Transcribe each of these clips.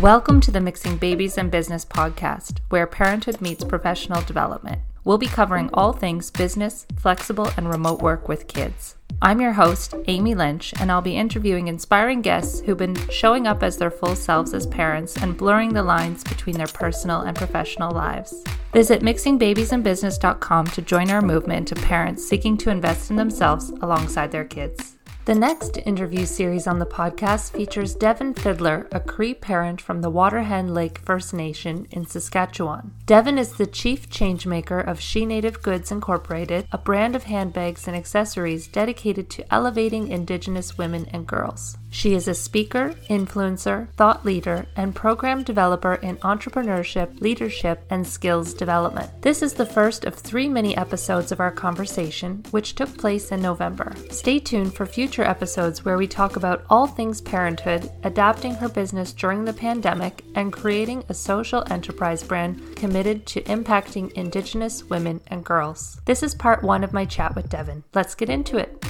Welcome to the Mixing Babies and Business podcast, where parenthood meets professional development. We'll be covering all things business, flexible, and remote work with kids. I'm your host, Amy Lynch, and I'll be interviewing inspiring guests who've been showing up as their full selves as parents and blurring the lines between their personal and professional lives. Visit mixingbabiesandbusiness.com to join our movement of parents seeking to invest in themselves alongside their kids. The next interview series on the podcast features Devon Fiddler, a Cree parent from the Waterhen Lake First Nation in Saskatchewan. Devon is the chief changemaker of She Native Goods Incorporated, a brand of handbags and accessories dedicated to elevating Indigenous women and girls. She is a speaker, influencer, thought leader, and program developer in entrepreneurship, leadership, and skills development. This is the first of three mini episodes of our conversation, which took place in November. Stay tuned for future episodes where we talk about all things parenthood, adapting her business during the pandemic, and creating a social enterprise brand committed to impacting Indigenous women and girls. This is part one of my chat with Devon. Let's get into it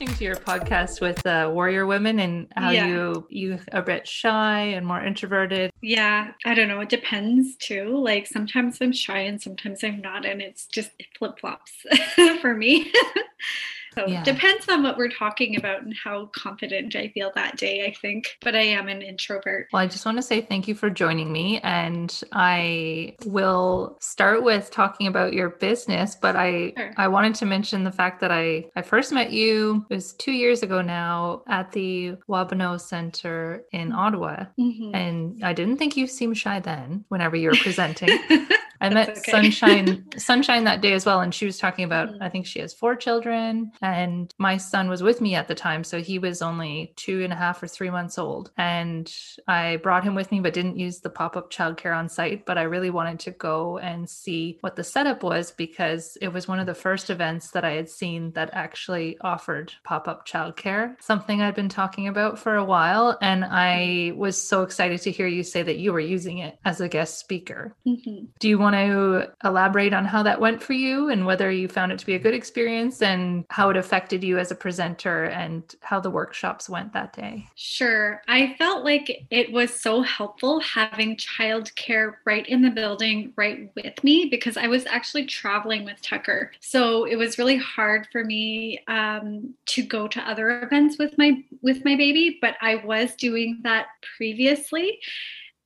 listening to your podcast with uh, warrior women and how yeah. you you a bit shy and more introverted. Yeah, I don't know. It depends too. Like sometimes I'm shy and sometimes I'm not, and it's just it flip flops for me. So yeah. depends on what we're talking about and how confident I feel that day, I think. But I am an introvert. Well, I just want to say thank you for joining me. And I will start with talking about your business, but I sure. I wanted to mention the fact that I, I first met you, it was two years ago now, at the Wabano Center in. Ottawa. Mm-hmm. And I didn't think you seemed shy then whenever you were presenting. I met okay. Sunshine Sunshine that day as well, and she was talking about mm-hmm. I think she has four children, and my son was with me at the time, so he was only two and a half or three months old, and I brought him with me, but didn't use the pop up childcare on site. But I really wanted to go and see what the setup was because it was one of the first events that I had seen that actually offered pop up childcare, something I'd been talking about for a while, and I was so excited to hear you say that you were using it as a guest speaker. Mm-hmm. Do you want want to elaborate on how that went for you and whether you found it to be a good experience and how it affected you as a presenter and how the workshops went that day? Sure. I felt like it was so helpful having childcare right in the building, right with me, because I was actually traveling with Tucker. So it was really hard for me um, to go to other events with my with my baby, but I was doing that previously.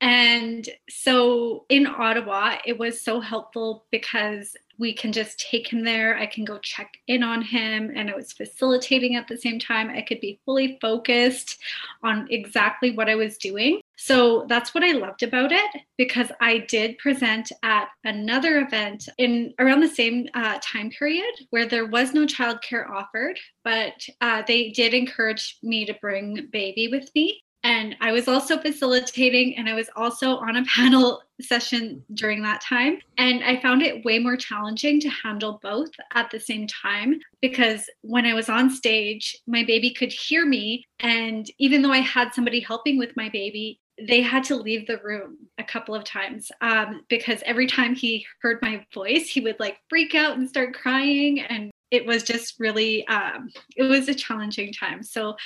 And so in Ottawa, it was so helpful because we can just take him there. I can go check in on him, and it was facilitating at the same time. I could be fully focused on exactly what I was doing. So that's what I loved about it because I did present at another event in around the same uh, time period where there was no childcare offered, but uh, they did encourage me to bring baby with me. And I was also facilitating and I was also on a panel session during that time. And I found it way more challenging to handle both at the same time because when I was on stage, my baby could hear me. And even though I had somebody helping with my baby, they had to leave the room a couple of times um, because every time he heard my voice, he would like freak out and start crying. And it was just really, um, it was a challenging time. So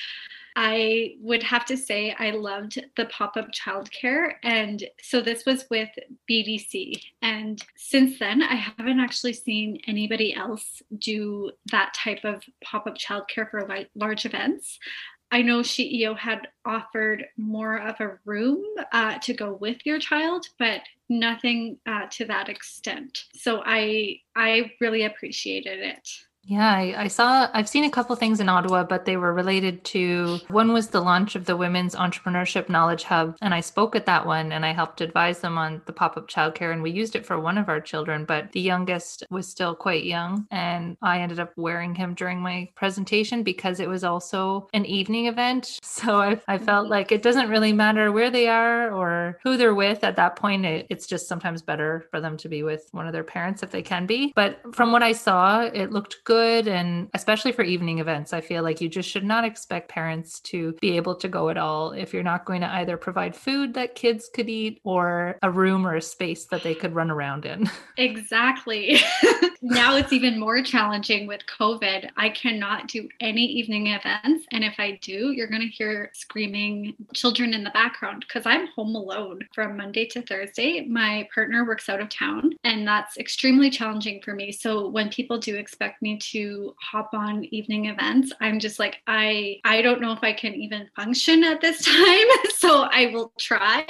I would have to say I loved the pop up childcare. And so this was with BDC. And since then, I haven't actually seen anybody else do that type of pop up childcare for large events. I know CEO had offered more of a room uh, to go with your child, but nothing uh, to that extent. So I I really appreciated it. Yeah, I, I, saw, I've seen a couple things in Ottawa, but they were related to one was the launch of the Women's Entrepreneurship Knowledge Hub. And I spoke at that one and I helped advise them on the pop up childcare. And we used it for one of our children, but the youngest was still quite young. And I ended up wearing him during my presentation because it was also an evening event. So I, I felt mm-hmm. like it doesn't really matter where they are or who they're with at that point. It, it's just sometimes better for them to be with one of their parents if they can be. But from what I saw, it looked good good. And especially for evening events, I feel like you just should not expect parents to be able to go at all if you're not going to either provide food that kids could eat or a room or a space that they could run around in. Exactly. now it's even more challenging with COVID. I cannot do any evening events. And if I do, you're going to hear screaming children in the background because I'm home alone from Monday to Thursday. My partner works out of town, and that's extremely challenging for me. So when people do expect me to hop on evening events, I'm just like, I I don't know if I can even function at this time. so I will try.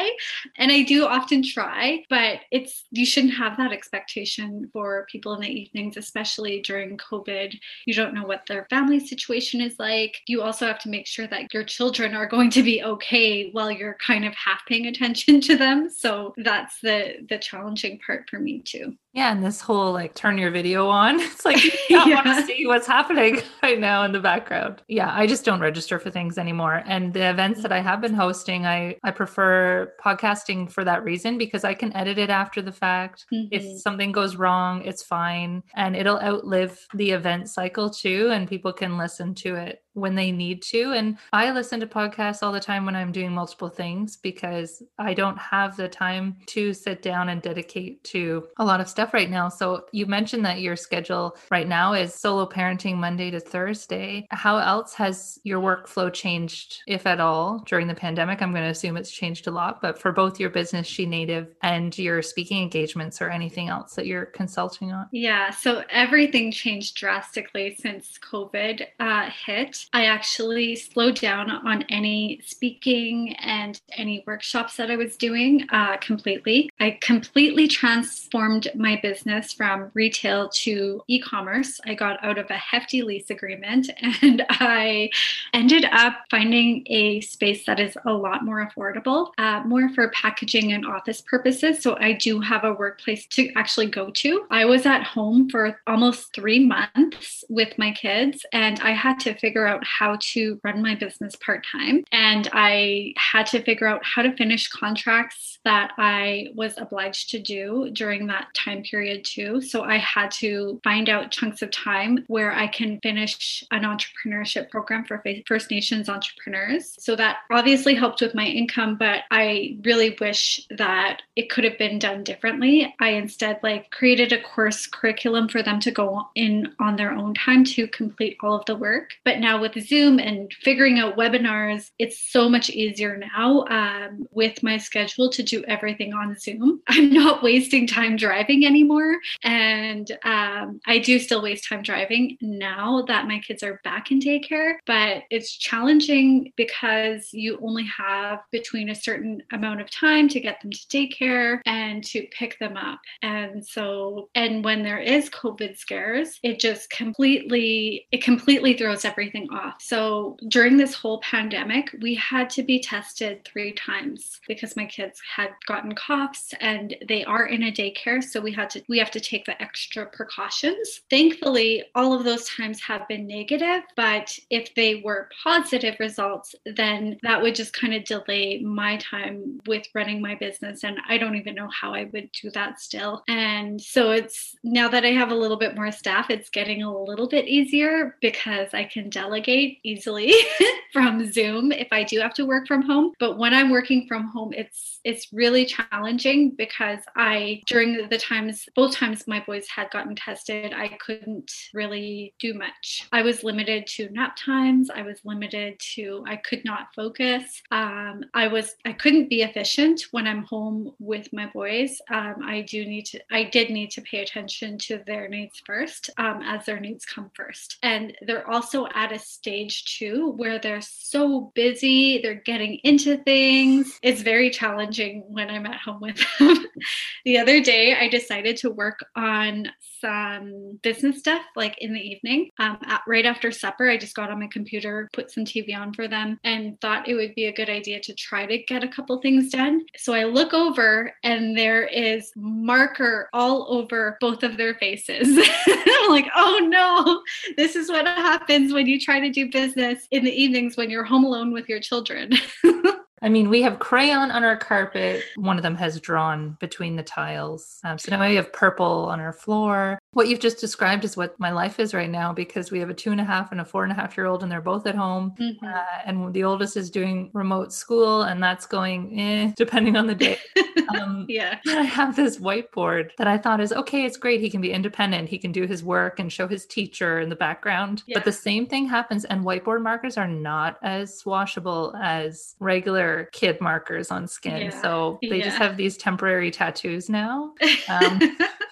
And I do often try, but it's you shouldn't have that expectation for people in the evenings, especially during COVID. You don't know what their family situation is like. You also have to make sure that your children are going to be okay while you're kind of half paying attention to them. So that's the the challenging part for me too. Yeah, and this whole like turn your video on. It's like yeah. Want to see what's happening right now in the background. Yeah, I just don't register for things anymore. And the events that I have been hosting, I I prefer podcasting for that reason because I can edit it after the fact. Mm-hmm. If something goes wrong, it's fine and it'll outlive the event cycle too and people can listen to it when they need to. And I listen to podcasts all the time when I'm doing multiple things because I don't have the time to sit down and dedicate to a lot of stuff right now. So you mentioned that your schedule right now is solo parenting Monday to Thursday. How else has your workflow changed, if at all, during the pandemic? I'm going to assume it's changed a lot, but for both your business, She Native, and your speaking engagements or anything else that you're consulting on? Yeah, so everything changed drastically since COVID uh, hit. I actually slowed down on any speaking and any workshops that I was doing uh, completely. I completely transformed my business from retail to e commerce. I got out of a hefty lease agreement and I ended up finding a space that is a lot more affordable, uh, more for packaging and office purposes. So I do have a workplace to actually go to. I was at home for almost three months with my kids and I had to figure out out how to run my business part time. And I had to figure out how to finish contracts that I was obliged to do during that time period, too. So I had to find out chunks of time where I can finish an entrepreneurship program for First Nations entrepreneurs. So that obviously helped with my income, but I really wish that it could have been done differently. I instead like created a course curriculum for them to go in on their own time to complete all of the work. But now with with Zoom and figuring out webinars, it's so much easier now um, with my schedule to do everything on Zoom. I'm not wasting time driving anymore. And um, I do still waste time driving now that my kids are back in daycare, but it's challenging because you only have between a certain amount of time to get them to daycare and to pick them up. And so, and when there is COVID scares, it just completely, it completely throws everything off. So during this whole pandemic, we had to be tested three times because my kids had gotten coughs and they are in a daycare. So we had to, we have to take the extra precautions. Thankfully, all of those times have been negative, but if they were positive results, then that would just kind of delay my time with running my business. And I don't even know how I would do that still. And so it's now that I have a little bit more staff, it's getting a little bit easier because I can delegate delegate easily from Zoom if I do have to work from home. But when I'm working from home, it's it's really challenging because I during the times both times my boys had gotten tested, I couldn't really do much. I was limited to nap times. I was limited to I could not focus. Um, I was I couldn't be efficient when I'm home with my boys. Um, I do need to I did need to pay attention to their needs first um, as their needs come first. And they're also at a stage two where they're so busy, they're getting into things. It's very challenging when I'm at home with them. the other day, I decided to work on some business stuff like in the evening. Um, at, right after supper, I just got on my computer, put some TV on for them, and thought it would be a good idea to try to get a couple things done. So I look over, and there is marker all over both of their faces. I'm like, oh no, this is what happens when you try to do business in the evenings when you're home alone with your children. I mean, we have crayon on our carpet. One of them has drawn between the tiles. Um, so now we have purple on our floor. What you've just described is what my life is right now because we have a two and a half and a four and a half year old, and they're both at home. Mm-hmm. Uh, and the oldest is doing remote school, and that's going eh, depending on the day. Um, yeah. I have this whiteboard that I thought is okay, it's great. He can be independent, he can do his work and show his teacher in the background. Yeah. But the same thing happens, and whiteboard markers are not as washable as regular kid markers on skin. Yeah. So they yeah. just have these temporary tattoos now. Um,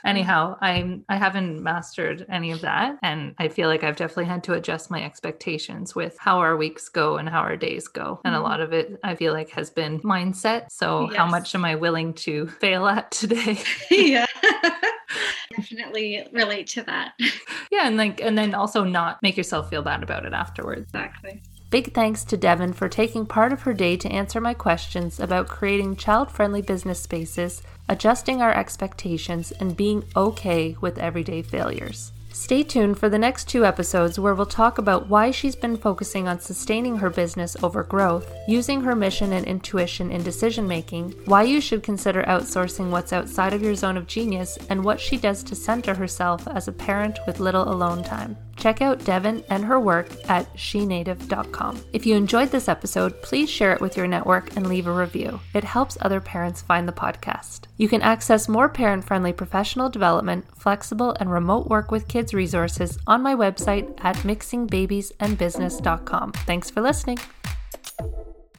anyhow, I'm I haven't mastered any of that, and I feel like I've definitely had to adjust my expectations with how our weeks go and how our days go, and mm-hmm. a lot of it I feel like has been mindset. So yes. how much am I willing to fail at today? yeah. Definitely relate to that. Yeah, and like and then also not make yourself feel bad about it afterwards. Exactly. Big thanks to Devon for taking part of her day to answer my questions about creating child friendly business spaces, adjusting our expectations, and being okay with everyday failures. Stay tuned for the next two episodes where we'll talk about why she's been focusing on sustaining her business over growth, using her mission and intuition in decision making, why you should consider outsourcing what's outside of your zone of genius, and what she does to center herself as a parent with little alone time. Check out Devon and her work at shenative.com. If you enjoyed this episode, please share it with your network and leave a review. It helps other parents find the podcast. You can access more parent friendly professional development, flexible, and remote work with kids resources on my website at mixingbabiesandbusiness.com. Thanks for listening.